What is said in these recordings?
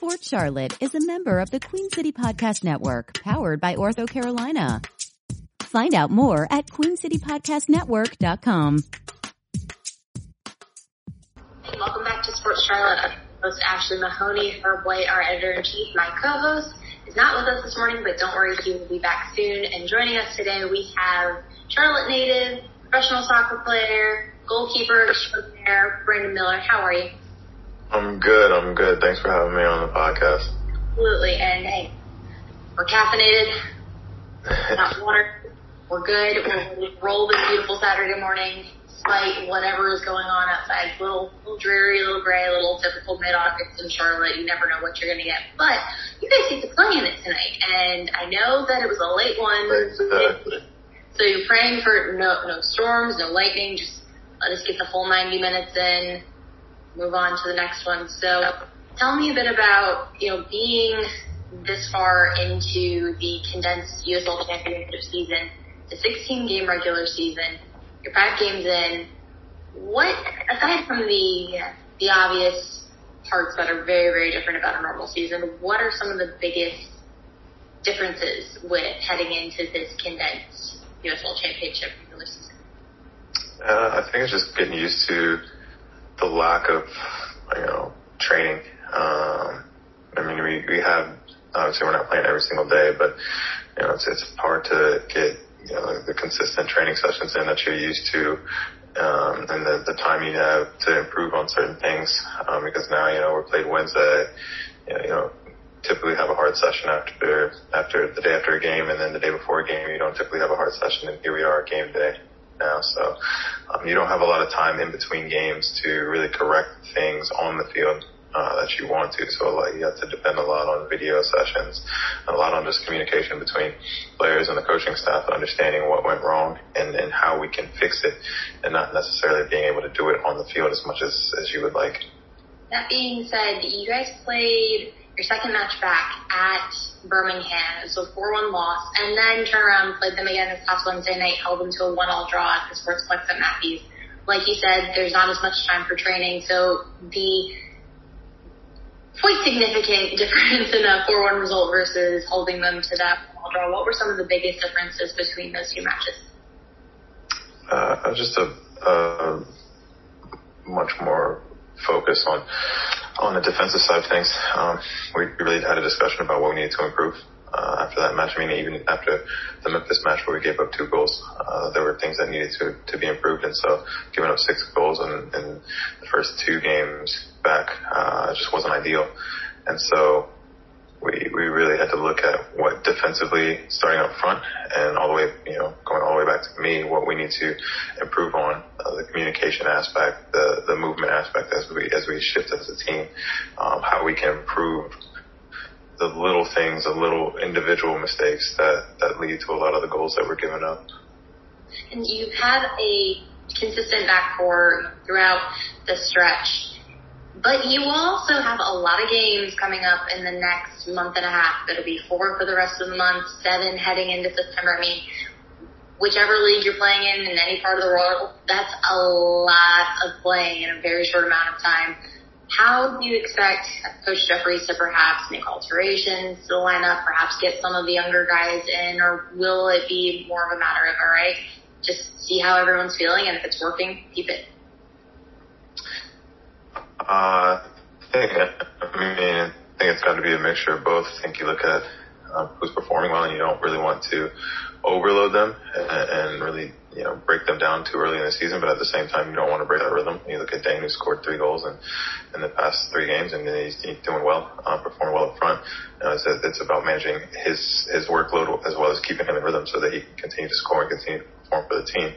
Sports Charlotte is a member of the Queen City Podcast Network, powered by Ortho Carolina. Find out more at queencitypodcastnetwork.com. Welcome back to Sports Charlotte. I'm host Ashley Mahoney, Herb White, our editor-in-chief. My co-host is not with us this morning, but don't worry, he will be back soon. And joining us today, we have Charlotte native, professional soccer player, goalkeeper extraordinaire, Brandon Miller. How are you? I'm good. I'm good. Thanks for having me on the podcast. Absolutely. And hey, we're caffeinated, not water. We're good. We'll roll this beautiful Saturday morning, despite whatever is going on outside. It's a little, little dreary, a little gray, a little typical mid-August in Charlotte. You never know what you're going to get. But you guys get to play in it tonight, and I know that it was a late one. Exactly. So you're praying for no no storms, no lightning. Just let us get the full 90 minutes in move on to the next one. So tell me a bit about, you know, being this far into the condensed USL championship season, the 16 game regular season, you're five games in. What, aside from the, the obvious parts that are very, very different about a normal season, what are some of the biggest differences with heading into this condensed USL championship regular season? Uh, I think it's just getting used to the lack of, you know, training. Um, I mean, we, we have, obviously we're not playing every single day, but, you know, it's, it's hard to get, you know, the consistent training sessions in that you're used to. Um, and the, the time you have to improve on certain things, um, because now, you know, we're played Wednesday, you know, you know, typically have a hard session after, after the day after a game and then the day before a game, you don't typically have a hard session and here we are game day now. So um, you don't have a lot of time in between games to really correct things on the field uh, that you want to. So like, you have to depend a lot on video sessions, a lot on just communication between players and the coaching staff, understanding what went wrong and, and how we can fix it, and not necessarily being able to do it on the field as much as, as you would like. That being said, you guys played your second match back at Birmingham. It was a 4-1 loss, and then turned around played them again this past Wednesday night, held them to a 1-all draw at the Sportsplex at Matthews. Like you said, there's not as much time for training, so the quite significant difference in a 4-1 result versus holding them to that 1-all draw. What were some of the biggest differences between those two matches? Uh, just a much more focus on on the defensive side of things, um, we really had a discussion about what we needed to improve uh, after that match. I mean, even after the Memphis match where we gave up two goals, uh, there were things that needed to, to be improved. And so giving up six goals in, in the first two games back uh, just wasn't ideal. And so we we really had to look at what defensively starting up front and all the way you know going all the way back to me what we need to improve on uh, the communication aspect the the movement aspect as we as we shift as a team um, how we can improve the little things the little individual mistakes that that lead to a lot of the goals that we're giving up. And you've had a consistent back four throughout the stretch but you also have a lot of games coming up in the next month and a half. It'll be four for the rest of the month, seven heading into September. I mean, whichever league you're playing in in any part of the world, that's a lot of playing in a very short amount of time. How do you expect Coach Jeffries to perhaps make alterations to the lineup, perhaps get some of the younger guys in, or will it be more of a matter of, all right, just see how everyone's feeling, and if it's working, keep it? Uh, I think, I mean, I think it's got to be a mixture of both. I think you look at um, who's performing well and you don't really want to overload them and, and really, you know, break them down too early in the season, but at the same time, you don't want to break that rhythm. You look at Dane who scored three goals in, in the past three games and he's, he's doing well, um, performing well up front. You know, it's, it's about managing his, his workload as well as keeping him in rhythm so that he can continue to score and continue to perform for the team.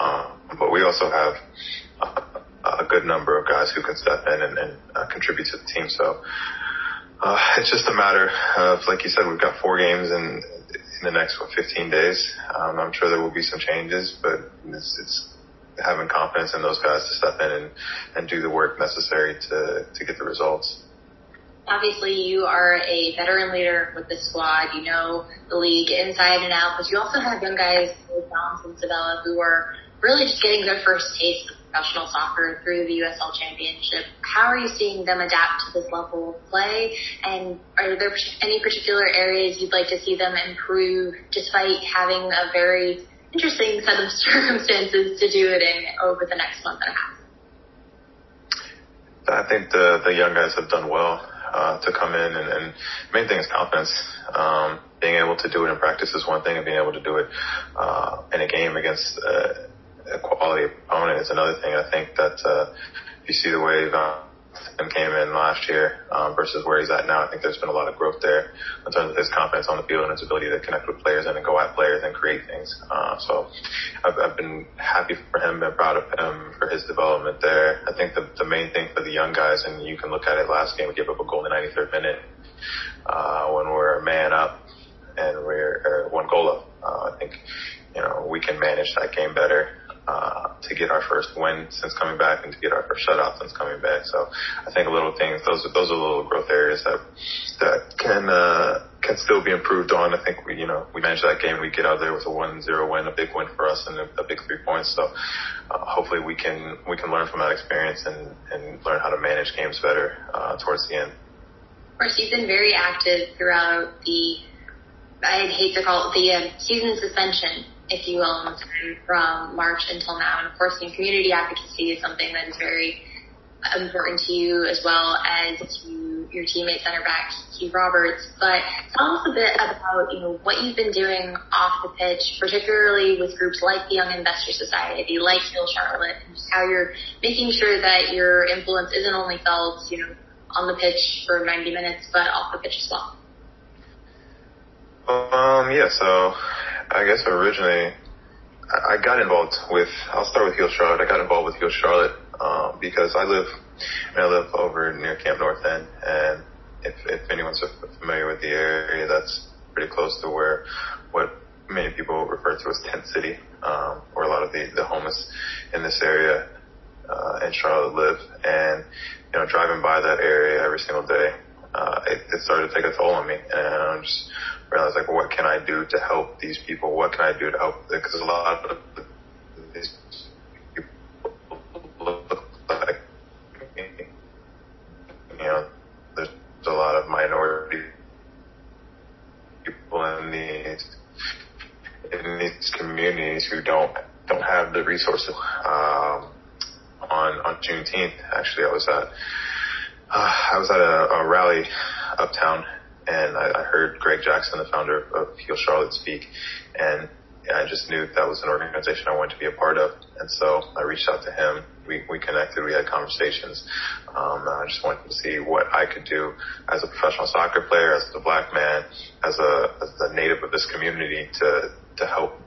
Um, but we also have, uh, a good number of guys who can step in and, and uh, contribute to the team. So uh, it's just a matter of, like you said, we've got four games in in the next what, 15 days. Um, I'm sure there will be some changes, but it's, it's having confidence in those guys to step in and, and do the work necessary to to get the results. Obviously, you are a veteran leader with this squad. You know the league inside and out, but you also have young guys like and Sabella who are really just getting their first taste of professional soccer through the USL Championship. How are you seeing them adapt to this level of play? And are there any particular areas you'd like to see them improve despite having a very interesting set of circumstances to do it in over the next month and a half? I think the the young guys have done well uh, to come in, and, and main thing is confidence. Um, being able to do it in practice is one thing, and being able to do it uh, in a game against uh, a quality opponent is another thing. I think that uh, you see the way and came in last year um, versus where he's at now. I think there's been a lot of growth there in terms of his confidence on the field and his ability to connect with players and go at players and create things. Uh, so I've, I've been happy for him and proud of him for his development there. I think the, the main thing for the young guys, and you can look at it last game, we gave up a goal in the 93rd minute uh, when we're a man up and we're one goal up. Uh, I think you know we can manage that game better uh, to get our first win since coming back and to get our first shutout since coming back. So I think a little things, those are, those are little growth areas that, that can, uh, can still be improved on. I think we, you know, we managed that game. We get out there with a 1-0 win, a big win for us and a, a big three points. So, uh, hopefully we can, we can learn from that experience and, and learn how to manage games better, uh, towards the end. Of course, you've been very active throughout the, I'd hate to call it the uh, season suspension if you will, from March until now. And of course, you community advocacy is something that is very important to you as well as to your teammate center back Hugh Roberts. But tell us a bit about you know what you've been doing off the pitch, particularly with groups like the Young Investor Society, like Heal Charlotte, and just how you're making sure that your influence isn't only felt you know on the pitch for 90 minutes, but off the pitch as well. Um, yeah, so I guess originally I got involved with, I'll start with Heal Charlotte. I got involved with Heal Charlotte, um, because I live, I, live over near Camp North End and if, if anyone's familiar with the area, that's pretty close to where what many people refer to as tent city, um, where a lot of the, the homeless in this area, uh, in Charlotte live. And, you know, driving by that area every single day, uh, it, it started to take a toll on me. And I'm just realized like, well, what can I do to help these people? What can I do to help? Because a lot of these people look like, you know, there's a lot of minority people in these in these communities who don't don't have the resources. Um, on on Juneteenth, actually, I was at uh, I was at a, a rally uptown and I, I heard Greg Jackson, the founder of Heal Charlotte, speak, and I just knew that was an organization I wanted to be a part of, and so I reached out to him. We we connected, we had conversations. Um, I just wanted to see what I could do as a professional soccer player, as a black man, as a as a native of this community to to help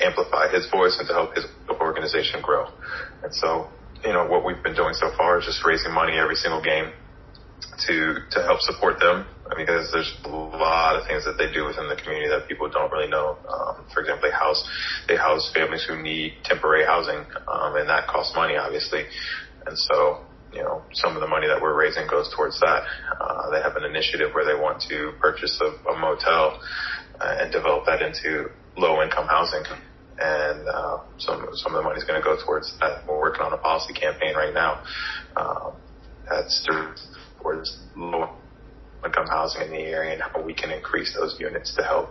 amplify his voice and to help his organization grow. And so, you know, what we've been doing so far is just raising money every single game to to help support them because there's a lot of things that they do within the community that people don't really know. Um, for example, they house they house families who need temporary housing, um, and that costs money, obviously. And so, you know, some of the money that we're raising goes towards that. Uh, they have an initiative where they want to purchase a, a motel uh, and develop that into low income housing. And uh, some some of the money is going to go towards that. We're working on a policy campaign right now. Um, that's towards low income housing in the area and how we can increase those units to help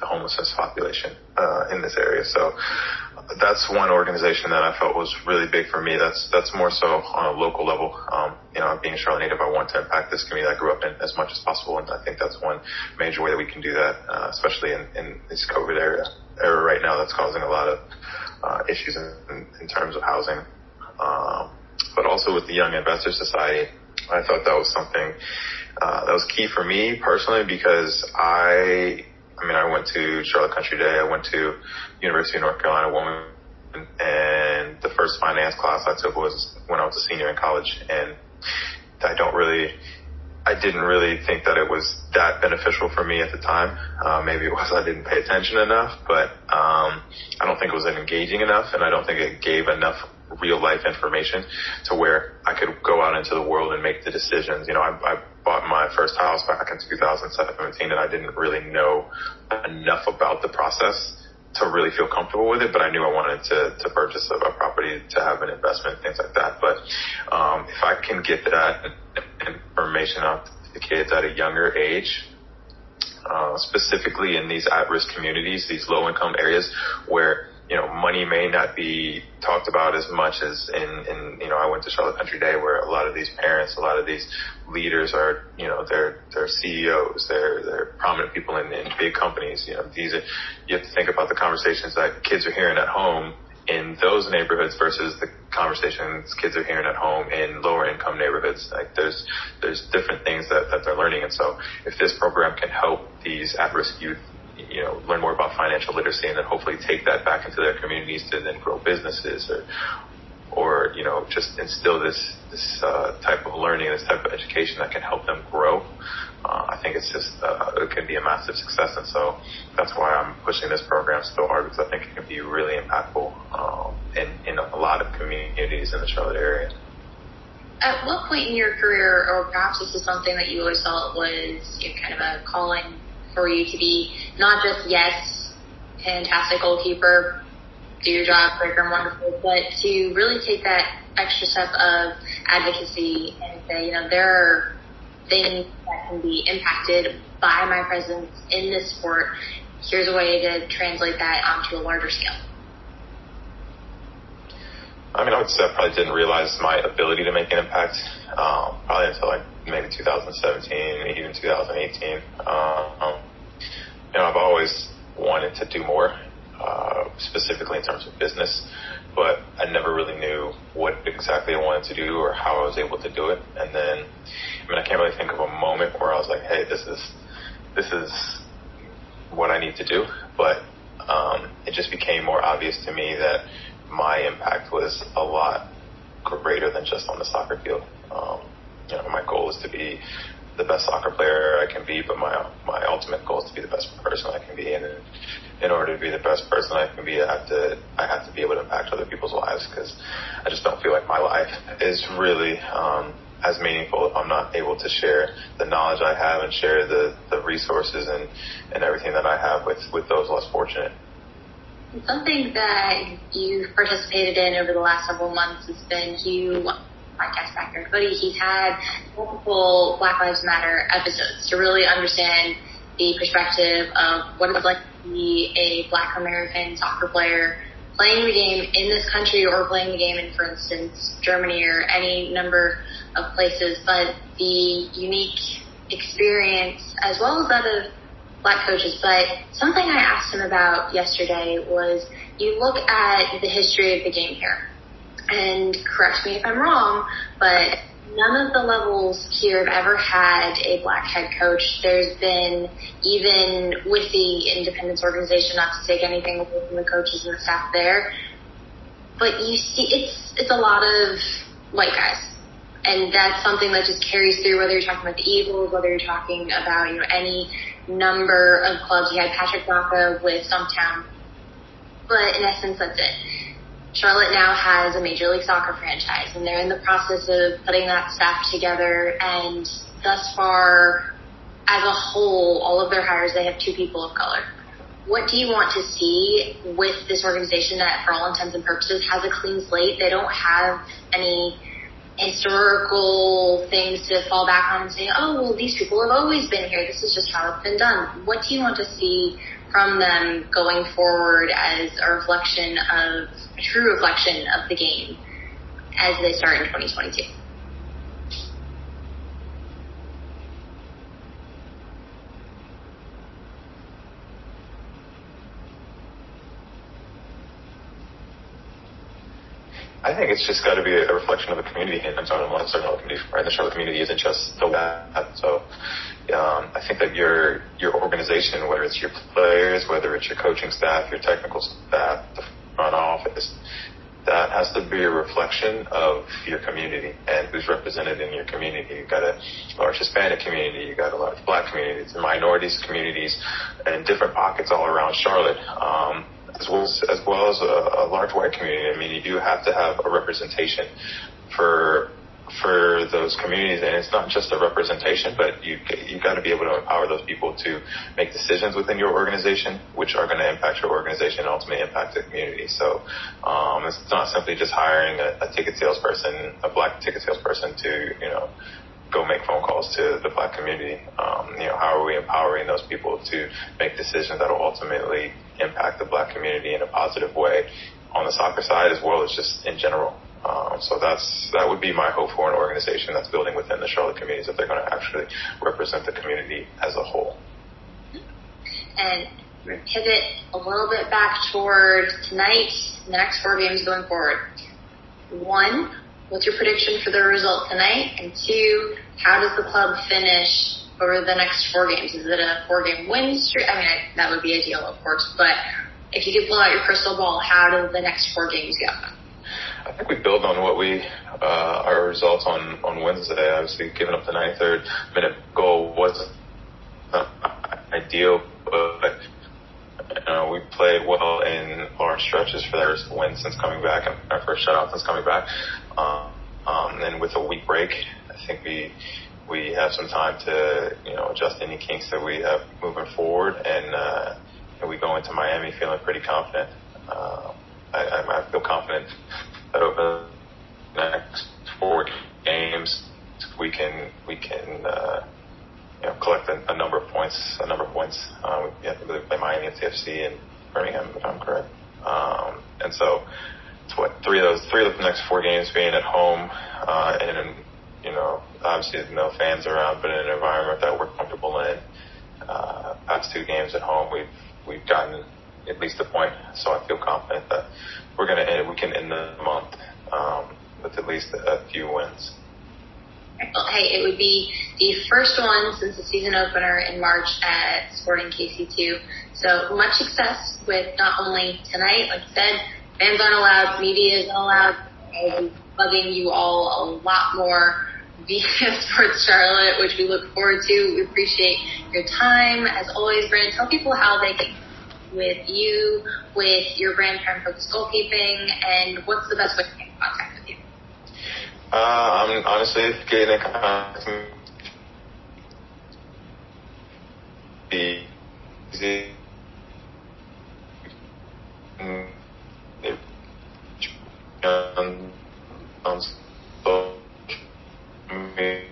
the homelessness population uh, in this area. So that's one organization that I felt was really big for me. That's that's more so on a local level. Um, you know, being a Charlotte native, I want to impact this community I grew up in as much as possible, and I think that's one major way that we can do that, uh, especially in, in this COVID era era right now that's causing a lot of uh, issues in, in, in terms of housing. Um, but also with the Young Investor Society, I thought that was something uh, that was key for me personally because I, I mean, I went to Charlotte Country Day. I went to University of North Carolina Woman, and the first finance class I took was when I was a senior in college, and I don't really. I didn't really think that it was that beneficial for me at the time. Uh, maybe it was I didn't pay attention enough, but um, I don't think it was engaging enough, and I don't think it gave enough real life information to where I could go out into the world and make the decisions. You know, I, I bought my first house back in 2017 and I didn't really know enough about the process to really feel comfortable with it, but I knew I wanted to, to purchase a, a property to have an investment, things like that. But um, if I can get that information out to the kids at a younger age, uh, specifically in these at-risk communities, these low-income areas where you know, money may not be talked about as much as in, in, you know, I went to Charlotte Country Day where a lot of these parents, a lot of these leaders are, you know, they're, they're CEOs, they're, they're prominent people in, in big companies. You know, these are, you have to think about the conversations that kids are hearing at home in those neighborhoods versus the conversations kids are hearing at home in lower income neighborhoods. Like there's, there's different things that, that they're learning. And so if this program can help these at-risk youth you know, learn more about financial literacy and then hopefully take that back into their communities to then grow businesses or, or, you know, just instill this, this, uh, type of learning, this type of education that can help them grow. Uh, I think it's just, uh, it can be a massive success. And so that's why I'm pushing this program so hard because I think it can be really impactful, um, in, in a lot of communities in the Charlotte area. At what point in your career, or perhaps this is something that you always felt was you know, kind of a calling for you to be not just yes, fantastic goalkeeper, do your job, great and wonderful, but to really take that extra step of advocacy and say, you know, there are things that can be impacted by my presence in this sport. Here's a way to translate that onto a larger scale. I mean, I would say I probably didn't realize my ability to make an impact um, probably until like maybe 2017, even 2018. Um, you know, I've always wanted to do more, uh, specifically in terms of business, but I never really knew what exactly I wanted to do or how I was able to do it. And then, I mean, I can't really think of a moment where I was like, hey, this is, this is what I need to do. But, um, it just became more obvious to me that my impact was a lot greater than just on the soccer field. Um, you know, my goal is to be the best soccer player I can be, but my my ultimate goal is to be the best person I can be. And in order to be the best person I can be, I have to I have to be able to impact other people's lives because I just don't feel like my life is really um, as meaningful if I'm not able to share the knowledge I have and share the the resources and and everything that I have with with those less fortunate. Something that you've participated in over the last several months has been you podcast backer, Cody, he's had multiple Black Lives Matter episodes to really understand the perspective of what it's like to be a Black American soccer player playing the game in this country or playing the game in, for instance, Germany or any number of places, but the unique experience as well as that of black coaches. But something I asked him about yesterday was you look at the history of the game here and correct me if I'm wrong, but none of the levels here have ever had a black head coach. There's been, even with the Independence organization, not to take anything away from the coaches and the staff there, but you see, it's, it's a lot of white guys. And that's something that just carries through whether you're talking about the Eagles, whether you're talking about, you know, any number of clubs. You had Patrick Baca with Stumptown. But in essence, that's it Charlotte now has a Major League Soccer franchise, and they're in the process of putting that staff together. And thus far, as a whole, all of their hires, they have two people of color. What do you want to see with this organization that, for all intents and purposes, has a clean slate? They don't have any historical things to fall back on and say, oh, well, these people have always been here. This is just how it's been done. What do you want to see from them going forward as a reflection of a true reflection of the game as they start in 2022. I think it's just got to be a reflection of the community and so on the Charlotte community, right? The Charlotte community isn't just the that. So um, I think that your your organization, whether it's your players, whether it's your coaching staff, your technical staff, the front office, that has to be a reflection of your community and who's represented in your community. You've got a large Hispanic community, you've got a large black communities, minorities communities, and different pockets all around Charlotte, um, as well as, as well as a, a large white community. I mean, you do have to have a representation for for those communities, and it's not just a representation, but you you got to be able to empower those people to make decisions within your organization, which are going to impact your organization and ultimately impact the community. So um, it's not simply just hiring a, a ticket salesperson, a black ticket salesperson, to you know go make phone calls to the black community. Um, you know, how are we empowering those people to make decisions that will ultimately impact the black community in a positive way on the soccer side as well as just in general. Um, so that's that would be my hope for an organization that's building within the Charlotte communities that they're going to actually represent the community as a whole. And pivot a little bit back toward tonight, the next four games going forward. One, what's your prediction for the result tonight? And two, how does the club finish over the next four games? Is it a four game win streak? I mean, I, that would be ideal, of course, but if you could blow out your crystal ball, how do the next four games go? I think we build on what we uh, our results on on Wednesday. Obviously, giving up the 93rd minute goal wasn't ideal, but know, we played well in large stretches for their win since coming back and our first shutout since coming back. Um, um, and with a week break, I think we we have some time to you know adjust any kinks that we have moving forward, and, uh, and we go into Miami feeling pretty confident. Uh, I, I feel confident that over the next four games we can we can uh, you know collect a, a number of points a number of points. Uh, we have to play Miami and CFC and Birmingham if I'm correct. Um, and so it's what three of those three of the next four games being at home uh, and you know obviously no fans around, but in an environment that we're comfortable in. Uh, past two games at home, we've we've gotten at least a point, so I feel confident that we're to end, we can end the month um, with at least a few wins. Hey, it would be the first one since the season opener in March at Sporting KC2. So much success with not only tonight, like you said, fans aren't allowed, media isn't allowed. I'll be bugging you all a lot more via Sports Charlotte, which we look forward to. We appreciate your time. As always, Brandon, tell people how they can with you, with your brand Prime Focus Goalkeeping, and what's the best way to get in contact? Uh, I'm honestly getting in contact. Easy. On social media,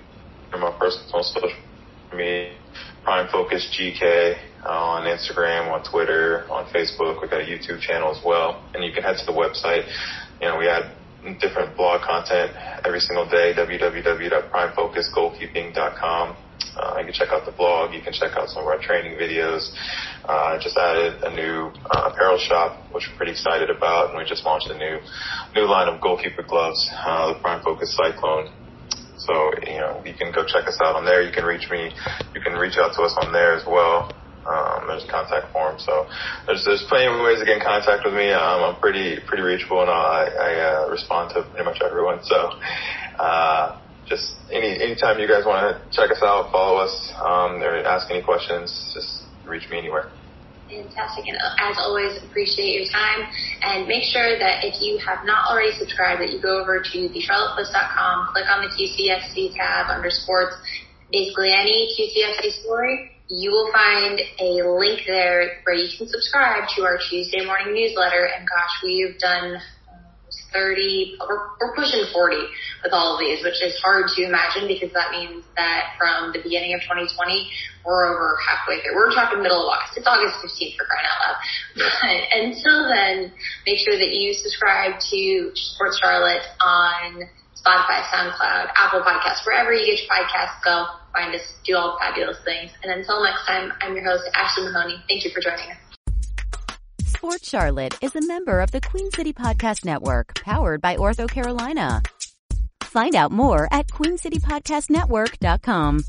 my personal social Prime Focus GK on Instagram, on Twitter, on Facebook. We've got a YouTube channel as well. And you can head to the website. You know, we add different blog content every single day, www.primefocusgoalkeeping.com. Uh, you can check out the blog. You can check out some of our training videos. Uh, just added a new uh, apparel shop, which we're pretty excited about, and we just launched a new new line of goalkeeper gloves, uh, the Prime Focus Cyclone. So you know you can go check us out on there. You can reach me. You can reach out to us on there as well. Um, there's a contact form, so there's there's plenty of ways to get in contact with me. Um, I'm pretty pretty reachable, and I, I uh, respond to pretty much everyone. So uh, just any anytime you guys want to check us out, follow us, um, or ask any questions, just reach me anywhere. Fantastic. And uh, as always, appreciate your time. And make sure that if you have not already subscribed, that you go over to thecharlottepost.com, click on the QCFC tab under sports, basically any QCFC story you will find a link there where you can subscribe to our Tuesday morning newsletter. And gosh, we've done 30, we're, pushing 40 with all of these, which is hard to imagine because that means that from the beginning of 2020, we're over halfway through. We're talking middle of August. It's August 15th for crying out loud. But until then, make sure that you subscribe to Sports Charlotte on Spotify, SoundCloud, Apple Podcasts, wherever you get your podcasts, go find us, do all the fabulous things. And until next time, I'm your host, Ashley Mahoney. Thank you for joining us. Sports Charlotte is a member of the Queen City Podcast Network, powered by Ortho Carolina. Find out more at queencitypodcastnetwork.com.